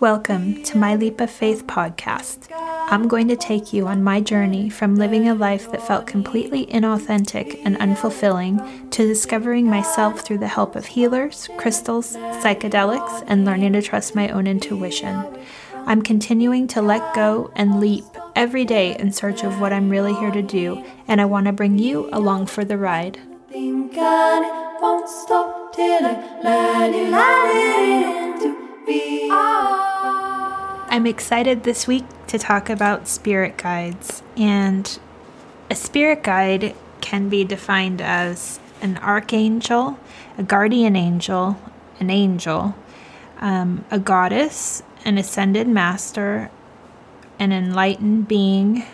Welcome to my Leap of Faith podcast. I'm going to take you on my journey from living a life that felt completely inauthentic and unfulfilling to discovering myself through the help of healers, crystals, psychedelics, and learning to trust my own intuition. I'm continuing to let go and leap every day in search of what I'm really here to do, and I want to bring you along for the ride. I'm excited this week to talk about spirit guides. And a spirit guide can be defined as an archangel, a guardian angel, an angel, um, a goddess, an ascended master, an enlightened being,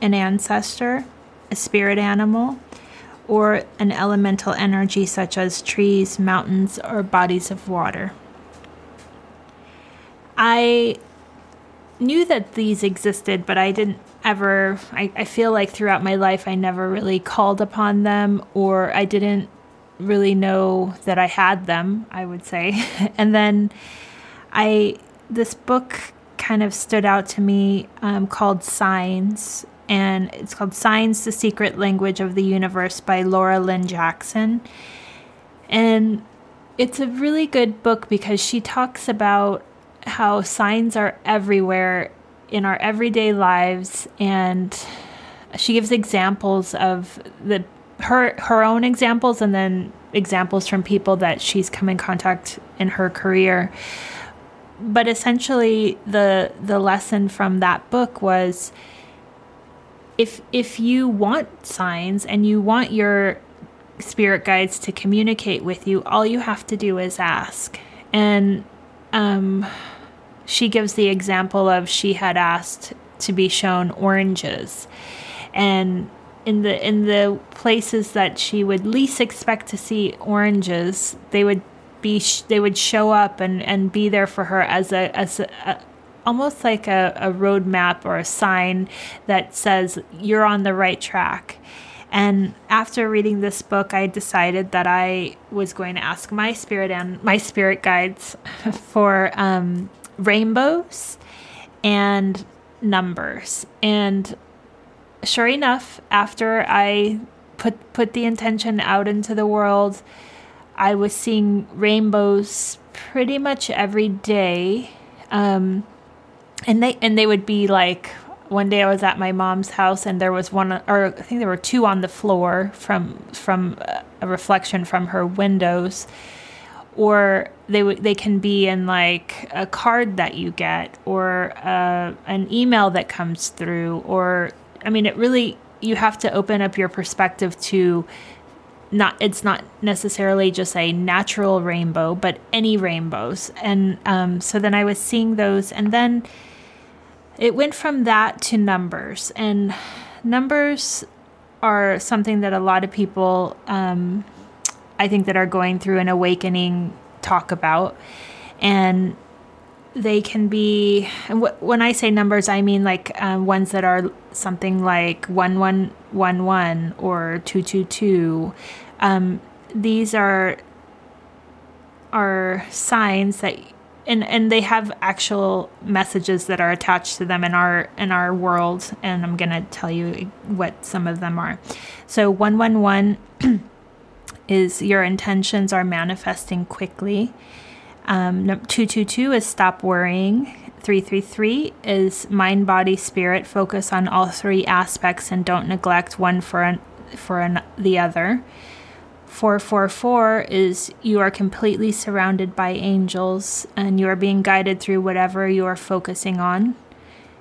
an ancestor, a spirit animal, or an elemental energy such as trees, mountains, or bodies of water. I knew that these existed, but I didn't ever, I, I feel like throughout my life, I never really called upon them or I didn't really know that I had them, I would say. and then I, this book kind of stood out to me um, called Signs, and it's called Signs The Secret Language of the Universe by Laura Lynne Jackson. And it's a really good book because she talks about how signs are everywhere in our everyday lives and she gives examples of the her her own examples and then examples from people that she's come in contact in her career. But essentially the the lesson from that book was if if you want signs and you want your spirit guides to communicate with you all you have to do is ask. And um she gives the example of she had asked to be shown oranges. And in the in the places that she would least expect to see oranges they would be they would show up and and be there for her as a as a, a almost like a, a roadmap or a sign that says you're on the right track. And after reading this book, I decided that I was going to ask my spirit and my spirit guides for um, rainbows and numbers. And sure enough, after I put put the intention out into the world, I was seeing rainbows pretty much every day. Um, and they and they would be like one day I was at my mom's house and there was one or I think there were two on the floor from from a reflection from her windows or they w- they can be in like a card that you get or uh, an email that comes through or I mean it really you have to open up your perspective to not it's not necessarily just a natural rainbow but any rainbows. And um, so then I was seeing those and then it went from that to numbers. And numbers are something that a lot of people um, I think that are going through an awakening talk about. And they can be, and wh- when I say numbers, I mean like um, ones that are something like 1111 or 222. Um, these are are signs that and and they have actual messages that are attached to them in our in our world and I'm going to tell you what some of them are. So 111 is your intentions are manifesting quickly. Um, 222 is stop worrying. 333 is mind, body, spirit. Focus on all three aspects and don't neglect one for, an, for an, the other. 444 is you are completely surrounded by angels and you are being guided through whatever you are focusing on.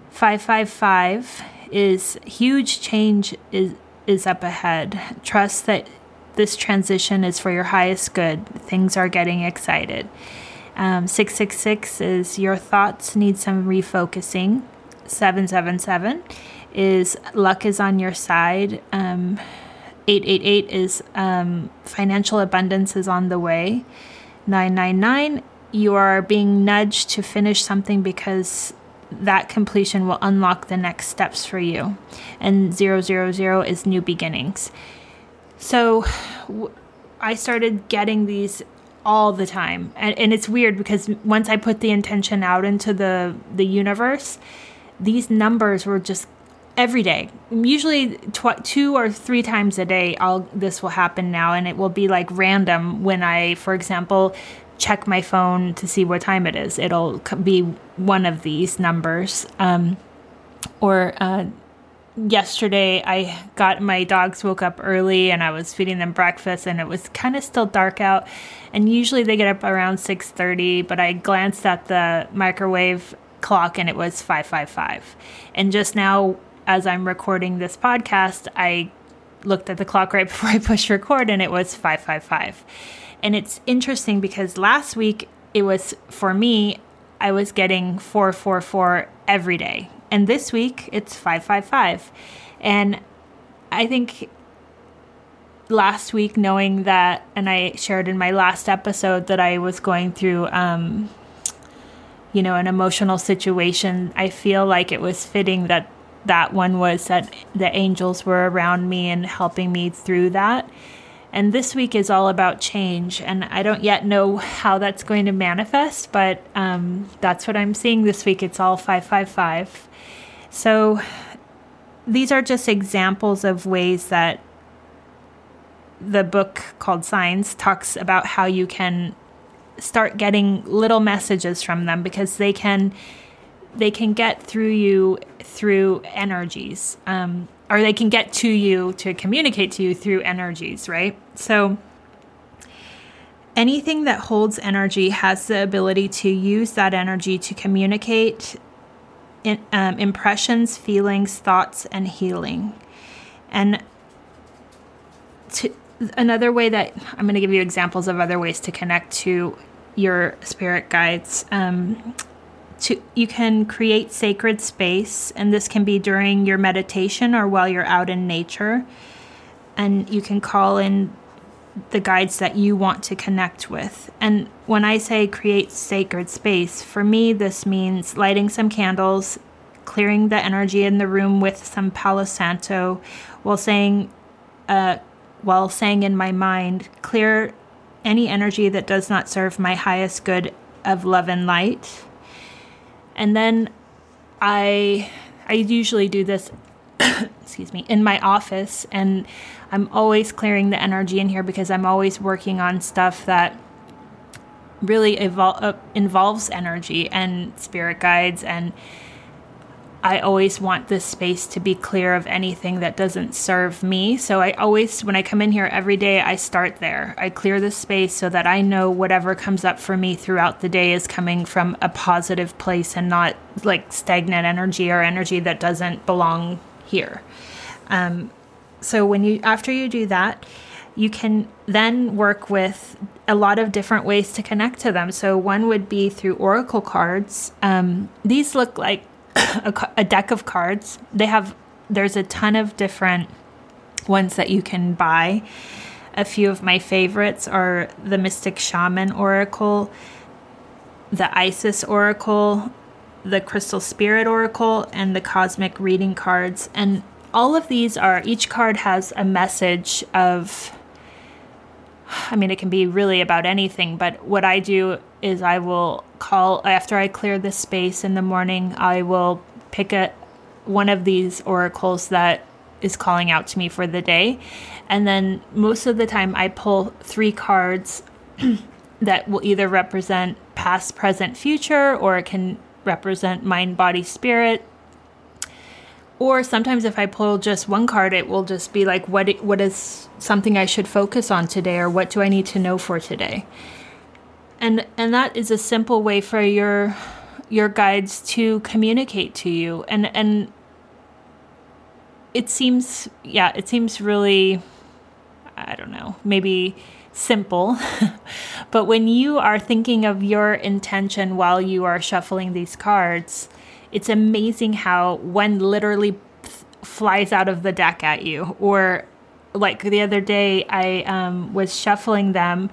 555 is huge change is is up ahead. Trust that this transition is for your highest good. Things are getting excited. Um, 666 is your thoughts need some refocusing. 777 is luck is on your side. Um, 888 is um, financial abundance is on the way. 999, you are being nudged to finish something because that completion will unlock the next steps for you. And 000 is new beginnings. So I started getting these all the time. And, and it's weird because once I put the intention out into the, the universe, these numbers were just every day. Usually tw- two or three times a day, I'll this will happen now, and it will be like random when I, for example, check my phone to see what time it is. It'll be one of these numbers. Um, or uh, yesterday, I got my dogs woke up early, and I was feeding them breakfast, and it was kind of still dark out. And usually they get up around six thirty, but I glanced at the microwave clock and it was 555 and just now as I'm recording this podcast, I looked at the clock right before I pushed record and it was 555. And it's interesting because last week it was for me, I was getting 444 every day. And this week it's 555. And I think last week, knowing that, and I shared in my last episode that I was going through, um, you know, an emotional situation, I feel like it was fitting that that one was that the angels were around me and helping me through that. And this week is all about change. And I don't yet know how that's going to manifest, but um, that's what I'm seeing this week. It's all 555. So these are just examples of ways that the book called Signs talks about how you can start getting little messages from them because they can they can get through you through energies, um, or they can get to you to communicate to you through energies, right? So, anything that holds energy has the ability to use that energy to communicate in, um, impressions, feelings, thoughts, and healing. And to, another way that I'm going to give you examples of other ways to connect to your spirit guides. Um, to you can create sacred space and this can be during your meditation or while you're out in nature and you can call in the guides that you want to connect with. And when I say create sacred space, for me this means lighting some candles, clearing the energy in the room with some Palo Santo while saying uh, while saying in my mind, clear any energy that does not serve my highest good of love and light and then I I usually do this excuse me in my office and I'm always clearing the energy in here because I'm always working on stuff that really evol- uh, involves energy and spirit guides and I always want this space to be clear of anything that doesn't serve me. So I always, when I come in here every day, I start there. I clear the space so that I know whatever comes up for me throughout the day is coming from a positive place and not like stagnant energy or energy that doesn't belong here. Um, so when you, after you do that, you can then work with a lot of different ways to connect to them. So one would be through oracle cards. Um, these look like a, a deck of cards. They have there's a ton of different ones that you can buy. A few of my favorites are the Mystic Shaman Oracle, the Isis Oracle, the Crystal Spirit Oracle, and the Cosmic Reading cards. And all of these are, each card has a message of, I mean, it can be really about anything, but what I do is I will call after I clear the space in the morning. I will pick a one of these oracles that is calling out to me for the day, and then most of the time I pull three cards that will either represent past, present, future, or it can represent mind, body, spirit. Or sometimes if I pull just one card, it will just be like, what what is something I should focus on today, or what do I need to know for today? and and that is a simple way for your your guides to communicate to you and and it seems yeah it seems really i don't know maybe simple but when you are thinking of your intention while you are shuffling these cards it's amazing how one literally flies out of the deck at you or like the other day i um, was shuffling them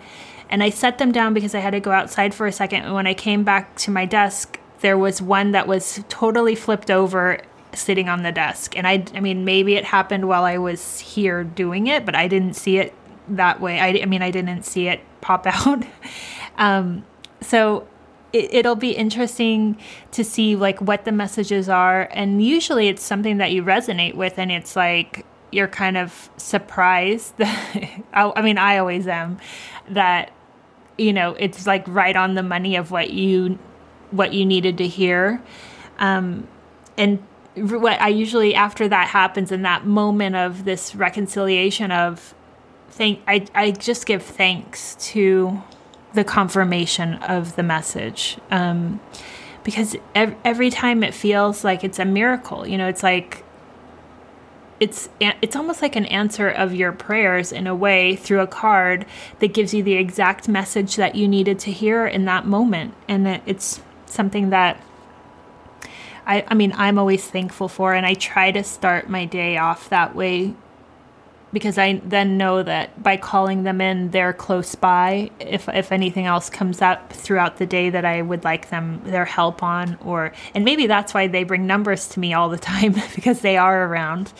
and I set them down because I had to go outside for a second. And when I came back to my desk, there was one that was totally flipped over sitting on the desk. And I, I mean, maybe it happened while I was here doing it, but I didn't see it that way. I, I mean, I didn't see it pop out. um, so it, will be interesting to see like what the messages are. And usually it's something that you resonate with, and it's like you're kind of surprised. I, I mean, I always am that you know it's like right on the money of what you what you needed to hear. Um, and what I usually after that happens in that moment of this reconciliation of thank I, I just give thanks to the confirmation of the message um, because ev- every time it feels like it's a miracle you know it's like it's it's almost like an answer of your prayers in a way through a card that gives you the exact message that you needed to hear in that moment. And it's something that I, I mean, I'm always thankful for, and I try to start my day off that way because I then know that by calling them in, they're close by. If if anything else comes up throughout the day that I would like them their help on, or and maybe that's why they bring numbers to me all the time because they are around.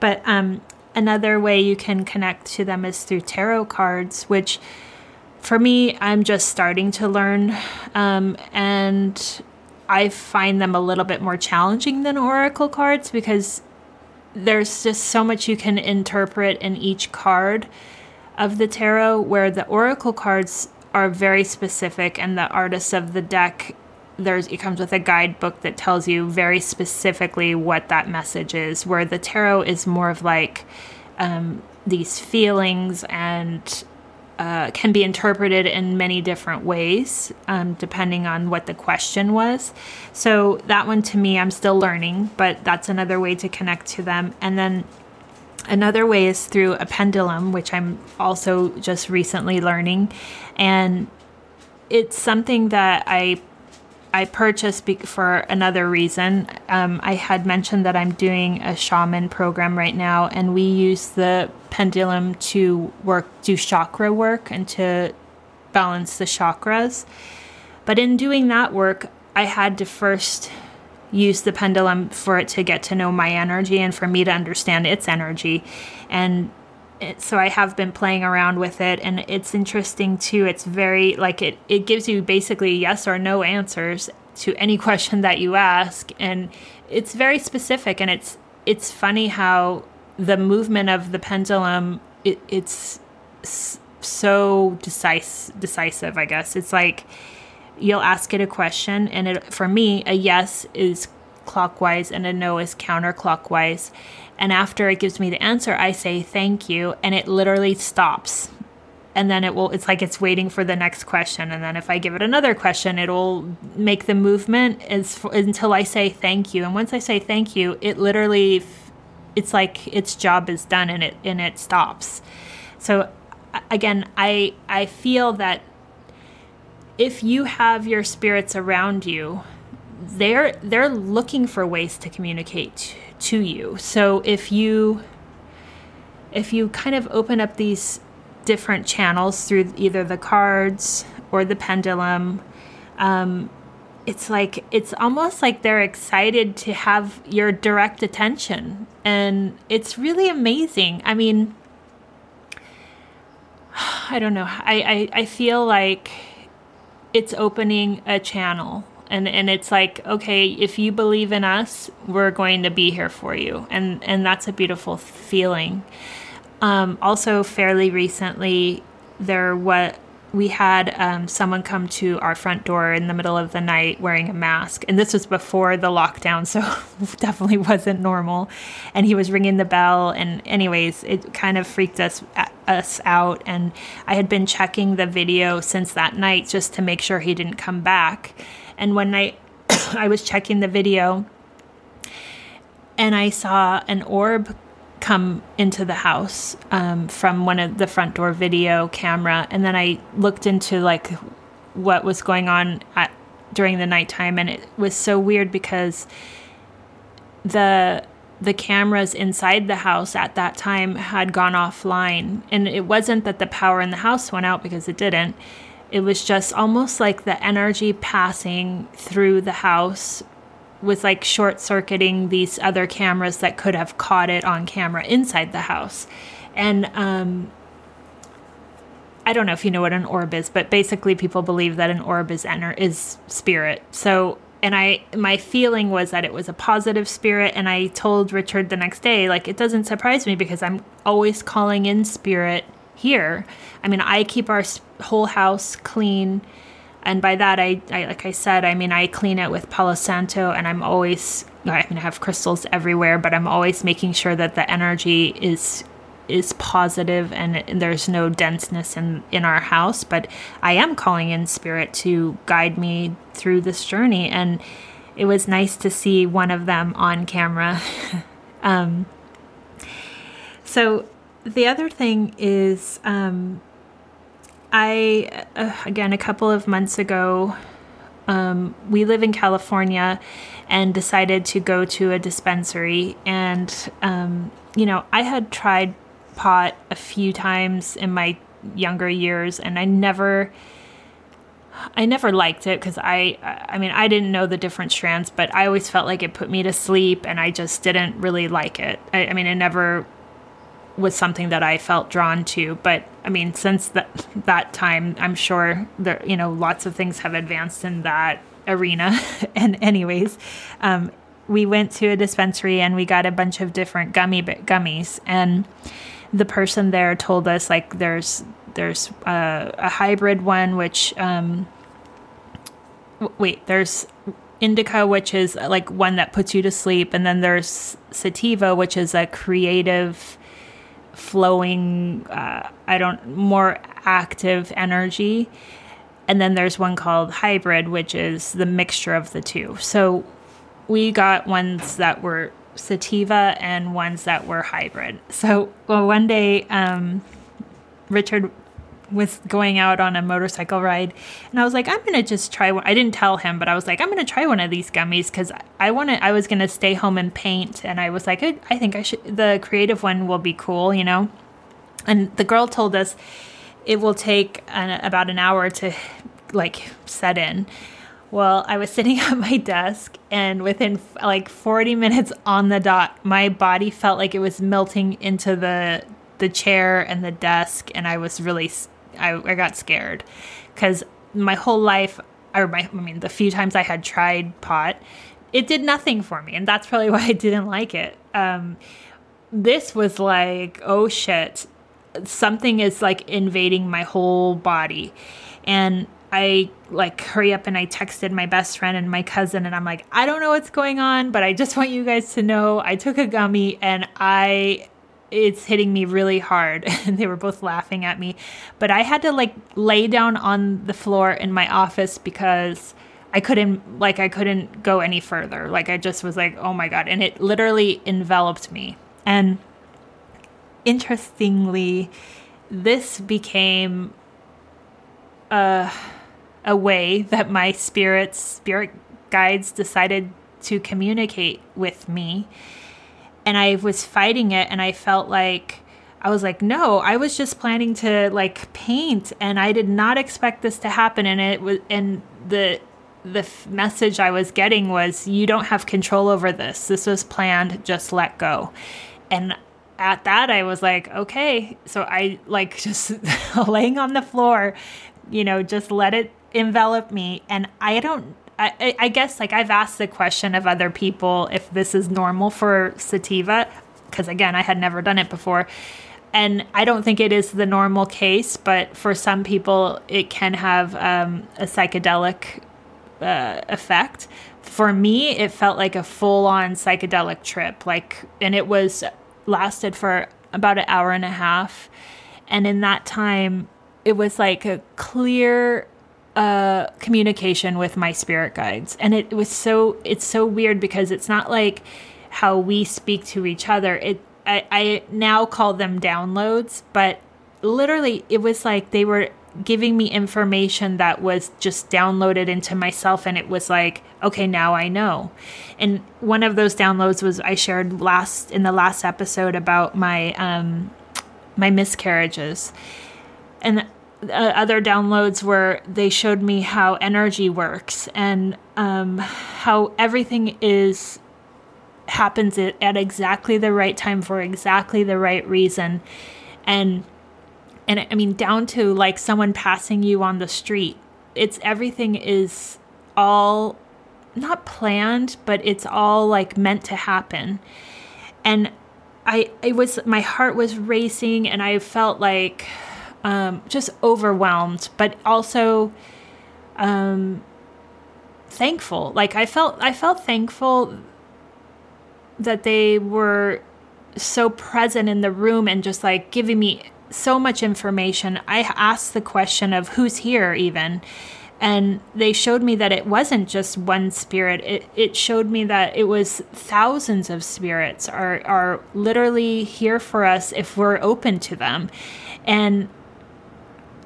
But um, another way you can connect to them is through tarot cards, which for me I'm just starting to learn, um, and I find them a little bit more challenging than oracle cards because there's just so much you can interpret in each card of the tarot where the oracle cards are very specific and the artist of the deck there's it comes with a guidebook that tells you very specifically what that message is where the tarot is more of like um, these feelings and uh, can be interpreted in many different ways um, depending on what the question was. So, that one to me, I'm still learning, but that's another way to connect to them. And then another way is through a pendulum, which I'm also just recently learning. And it's something that I I purchased for another reason. Um, I had mentioned that I'm doing a shaman program right now, and we use the pendulum to work, do chakra work, and to balance the chakras. But in doing that work, I had to first use the pendulum for it to get to know my energy and for me to understand its energy. And so I have been playing around with it, and it's interesting too. It's very like it. It gives you basically yes or no answers to any question that you ask, and it's very specific. And it's it's funny how the movement of the pendulum it, it's so decisive. Decisive, I guess. It's like you'll ask it a question, and it for me a yes is clockwise and a no is counterclockwise and after it gives me the answer, I say thank you, and it literally stops. And then it will, it's like it's waiting for the next question. And then if I give it another question, it'll make the movement as, until I say thank you. And once I say thank you, it literally, it's like its job is done and it, and it stops. So again, I, I feel that if you have your spirits around you, they're they're looking for ways to communicate to you. So if you if you kind of open up these different channels through either the cards or the pendulum, um, it's like it's almost like they're excited to have your direct attention, and it's really amazing. I mean, I don't know. I, I, I feel like it's opening a channel and and it's like okay if you believe in us we're going to be here for you. And and that's a beautiful feeling. Um, also fairly recently there what we had um, someone come to our front door in the middle of the night wearing a mask. And this was before the lockdown so definitely wasn't normal. And he was ringing the bell. And anyways it kind of freaked us us out. And i had been checking the video since that night just to make sure he didn't come back and one night I was checking the video and I saw an orb come into the house um, from one of the front door video camera. And then I looked into like what was going on at, during the nighttime. And it was so weird because the the cameras inside the house at that time had gone offline and it wasn't that the power in the house went out because it didn't it was just almost like the energy passing through the house was like short circuiting these other cameras that could have caught it on camera inside the house. And um, I don't know if you know what an orb is, but basically people believe that an orb is ener- is spirit. So and I my feeling was that it was a positive spirit and I told Richard the next day like it doesn't surprise me because I'm always calling in spirit here. I mean, I keep our whole house clean. And by that I, I like I said, I mean I clean it with Palo Santo and I'm always I mean I have crystals everywhere, but I'm always making sure that the energy is is positive and there's no denseness in in our house. But i am calling in spirit to guide me through this journey. And it was nice to see one of them on camera. Um, so the other thing is um, i uh, again a couple of months ago um, we live in california and decided to go to a dispensary and um, you know i had tried pot a few times in my younger years and I never I never liked it because I I mean I didn't know the different strands, but I always felt like it put me to sleep and I just didn't really like it. I, I mean it never was something that I felt drawn to. But I mean since that that time I'm sure there you know lots of things have advanced in that arena. and anyways, um, we went to a dispensary and we got a bunch of different gummy gummies and the person there told us like there's there's uh, a hybrid one which um, w- wait there's indica which is uh, like one that puts you to sleep and then there's sativa which is a creative flowing uh, i don't more active energy and then there's one called hybrid which is the mixture of the two so we got ones that were sativa and ones that were hybrid. So well, one day, um, Richard was going out on a motorcycle ride, and I was like, I'm gonna just try one. I didn't tell him, but I was like, I'm gonna try one of these gummies because I want to. I was gonna stay home and paint, and I was like, I, I think I should. The creative one will be cool, you know. And the girl told us it will take an, about an hour to like set in. Well, I was sitting at my desk, and within like 40 minutes on the dot, my body felt like it was melting into the the chair and the desk, and I was really, I, I got scared. Because my whole life, or my, I mean, the few times I had tried pot, it did nothing for me, and that's probably why I didn't like it. Um, this was like, oh shit, something is like invading my whole body, and I like hurry up and I texted my best friend and my cousin and I'm like, I don't know what's going on, but I just want you guys to know I took a gummy and I it's hitting me really hard. And they were both laughing at me. But i had to like lay down on the floor in my office because i couldn't like i couldn't go any further. Like i just was like oh my god. And it literally enveloped me. And interestingly this became uh a way that my spirits, spirit guides decided to communicate with me. And I was fighting it and I felt like I was like, no, I was just planning to like paint and I did not expect this to happen and it was and the the f- message I was getting was you don't have control over this. This was planned, just let go. And at that I was like, okay. So I like just laying on the floor, you know, just let it envelop me. And I don't, I, I guess like I've asked the question of other people if this is normal for sativa, because again, I had never done it before. And I don't think it is the normal case, but for some people, it can have um, a psychedelic uh, effect. For me, it felt like a full on psychedelic trip. Like, and it was lasted for about an hour and a half. And in that time, it was like a clear uh, communication with my spirit guides, and it was so it's so weird because it's not like how we speak to each other. It I, I now call them downloads, but literally it was like they were giving me information that was just downloaded into myself and it was like okay now i know. And one of those downloads was i shared last in the last episode about my um my miscarriages. And uh, other downloads where they showed me how energy works and um, how everything is happens at, at exactly the right time for exactly the right reason and and I mean, down to like someone passing you on the street. It's everything is all not planned, but it's all like meant to happen. And I, it was, my heart was racing and I felt like um, just overwhelmed, but also um, thankful. Like I felt, I felt thankful that they were so present in the room and just like giving me so much information. I asked the question of who's here, even. And they showed me that it wasn't just one spirit. It, it showed me that it was thousands of spirits are, are literally here for us if we're open to them. And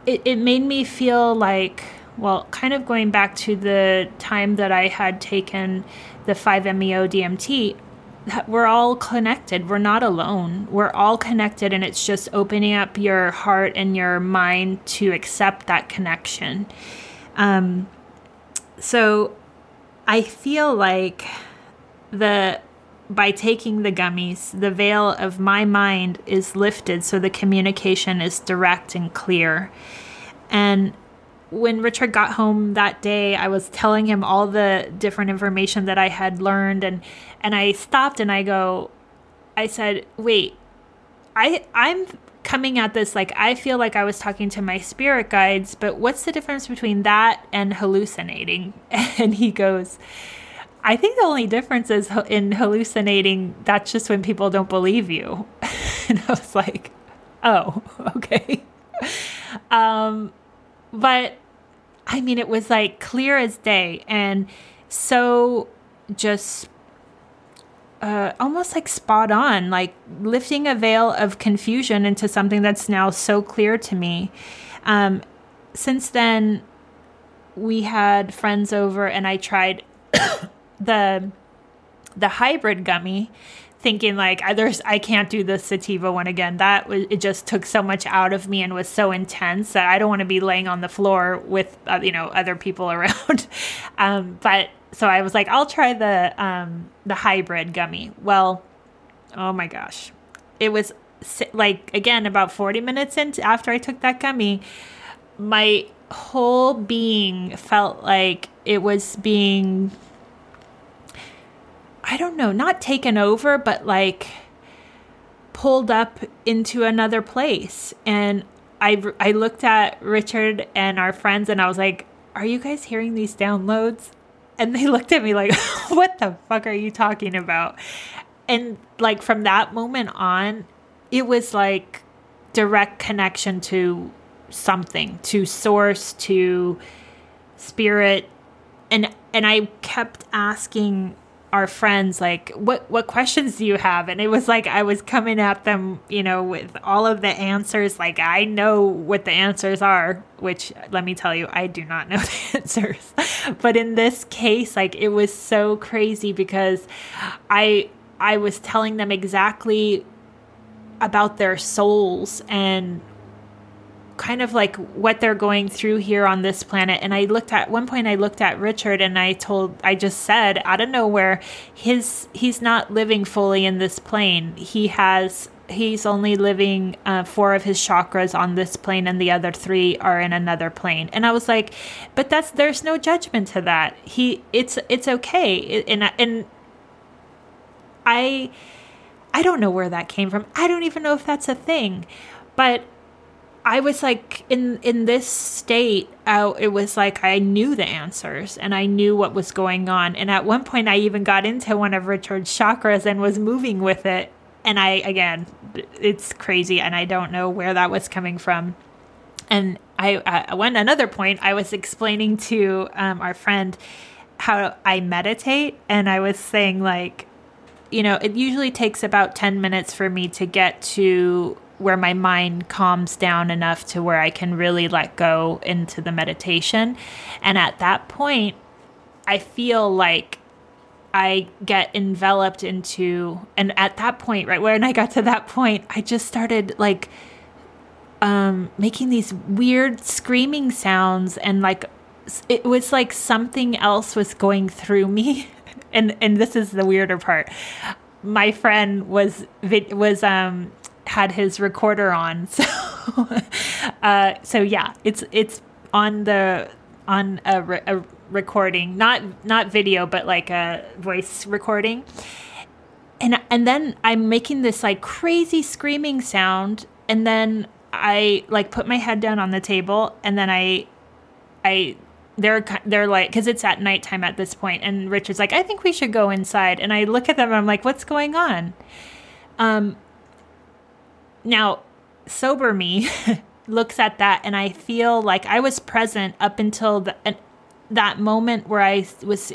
it, it made me feel like, well, kind of going back to the time that I had taken the 5-MeO DMT, that we're all connected. We're not alone. We're all connected, and it's just opening up your heart and your mind to accept that connection. Um, so I feel like the by taking the gummies, the veil of my mind is lifted so the communication is direct and clear. And when Richard got home that day, I was telling him all the different information that I had learned and and I stopped and I go I said, "Wait. I I'm coming at this like I feel like I was talking to my spirit guides, but what's the difference between that and hallucinating?" And he goes, I think the only difference is in hallucinating, that's just when people don't believe you. and I was like, oh, okay. Um, but I mean, it was like clear as day and so just uh, almost like spot on, like lifting a veil of confusion into something that's now so clear to me. Um, since then, we had friends over and I tried the the hybrid gummy thinking like there's I can't do the sativa one again. That was it just took so much out of me and was so intense that I don't want to be laying on the floor with uh, you know other people around. um, but so I was like, I'll try the um, the hybrid gummy. Well, oh my gosh, it was like again about 40 minutes into after I took that gummy, my whole being felt like it was being I don't know, not taken over, but like pulled up into another place. And I, I looked at Richard and our friends and I was like, Are you guys hearing these downloads? And they looked at me like, What the fuck are you talking about? And like from that moment on, it was like direct connection to something, to source, to spirit. And and I kept asking our friends like what what questions do you have? And it was like i was coming at them you know with all of the answers. Like i know what the answers are which let me tell you i do not know the answers. But in this case like it was so crazy because i i was telling them exactly about their souls and kind of like what they're going through here on this planet. And I looked at one point I looked at Richard and I told I just said out of nowhere his he's not living fully in this plane. He has he's only living uh, four of his chakras on this plane and the other three are in another plane. And i was like but that's there's no judgment to that. He it's it's okay. And and i i don't know where that came from. I don't even know if that's a thing. But I was like in in this state. Uh, it was like I knew the answers and I knew what was going on. And at one point, I even got into one of Richard's chakras and was moving with it. And I again, it's crazy, and I don't know where that was coming from. And I one another point, I was explaining to um, our friend how I meditate, and I was saying like, you know, it usually takes about ten minutes for me to get to where my mind calms down enough to where I can really let go into the meditation. And at that point, I feel like I get enveloped into, and at that point, right when I got to that point, I just started like um, making these weird screaming sounds, and like it was like something else was going through me. and and this is the weirder part. My friend was was um had his recorder on. So uh, so yeah, it's it's on the on a, re- a recording, not not video, but like a voice recording. And and then I'm making this like crazy screaming sound, and then I like put my head down on the table, and then I I they're they're like because it's at nighttime at this point and richard's like i think we should go inside and i look at them and i'm like what's going on um now sober me looks at that and i feel like i was present up until the, that moment where i was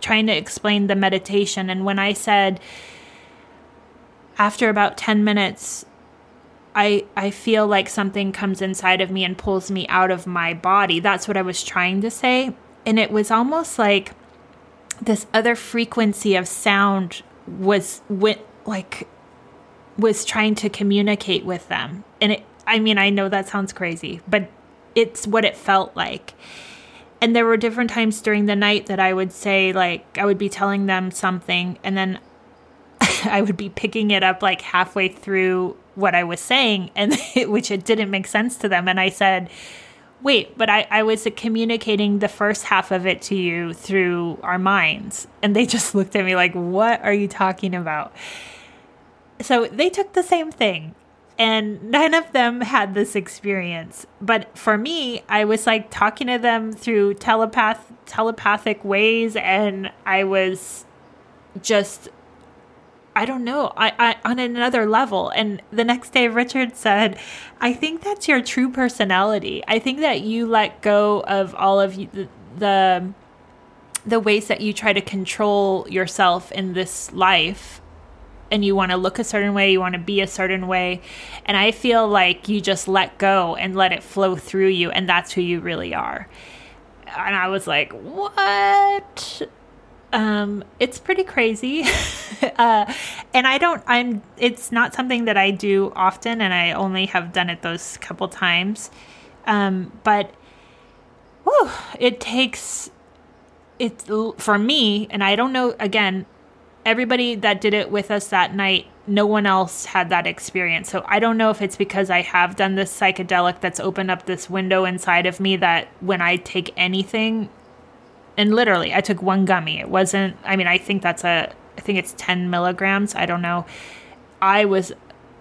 trying to explain the meditation and when i said after about 10 minutes I I feel like something comes inside of me and pulls me out of my body. That's what I was trying to say. And it was almost like this other frequency of sound was went like was trying to communicate with them. And it I mean, I know that sounds crazy, but it's what it felt like. And there were different times during the night that I would say like I would be telling them something and then I would be picking it up like halfway through what I was saying, and which it didn't make sense to them. And I said, wait, but I, I was communicating the first half of it to you through our minds. And they just looked at me like, what are you talking about? So they took the same thing. And none of them had this experience. But for me, I was like talking to them through telepath telepathic ways and I was just I don't know, I, I on another level. And the next day, Richard said, "I think that's your true personality. I think that you let go of all of the, the the ways that you try to control yourself in this life." And you want to look a certain way, you want to be a certain way. And I feel like you just let go and let it flow through you, and that's who you really are. And I was like, what? um, it's pretty crazy. uh, and I don't, I'm, it's not something that I do often, and I only have done it those couple times. Um, but, whew, it takes, it for me, and I don't know, again, everybody that did it with us that night, no one else had that experience. So I don't know if it's because I have done this psychedelic that's opened up this window inside of me that when I take anything, and literally i took one gummy. It wasn't i mean i think that's a i think it's 10 milligrams i don't know. I was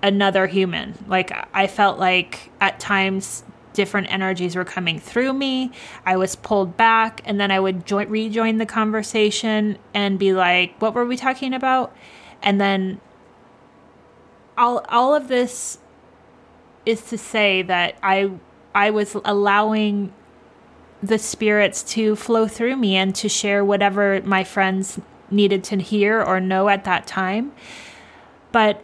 another human. Like i felt like at times different energies were coming through me i was pulled back and then i would join, rejoin the conversation and be like what were we talking about and then all all of this is to say that i i was allowing the spirits to flow through me and to share whatever my friends needed to hear or know at that time. But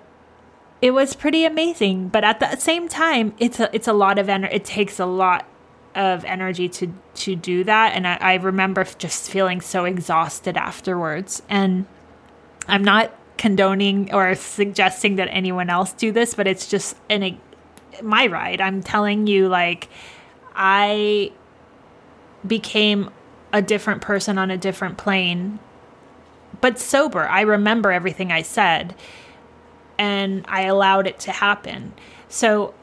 it was pretty amazing. But at the same time, it's a it's a lot of energy. It takes a lot of energy to to do that. And I, I remember just feeling so exhausted afterwards. And I'm not condoning or suggesting that anyone else do this, but it's just an my ride. I'm telling you, like I became a different person on a different plane, but sober. I remember everything I said and I allowed it to happen. So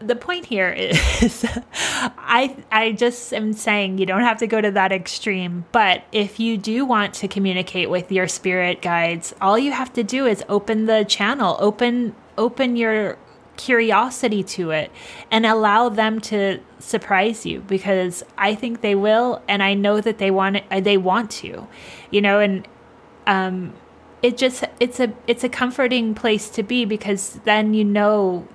the point here is I I just am saying you don't have to go to that extreme, but if you do want to communicate with your spirit guides, all you have to do is open the channel, open open your curiosity to it and allow them to surprise you because I think they will and I know that they want it, they want to you know and um it just it's a it's a comforting place to be because then you know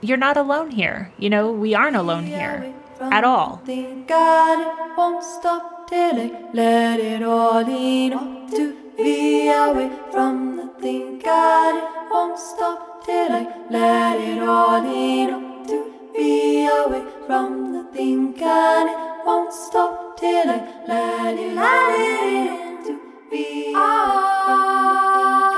you're not alone here you know we aren't alone here at all God won't stop till I let it all in to be away from the thing God won't stop till I let it all in. To be away from the thing, it won't stop till I let it. Let be. Oh.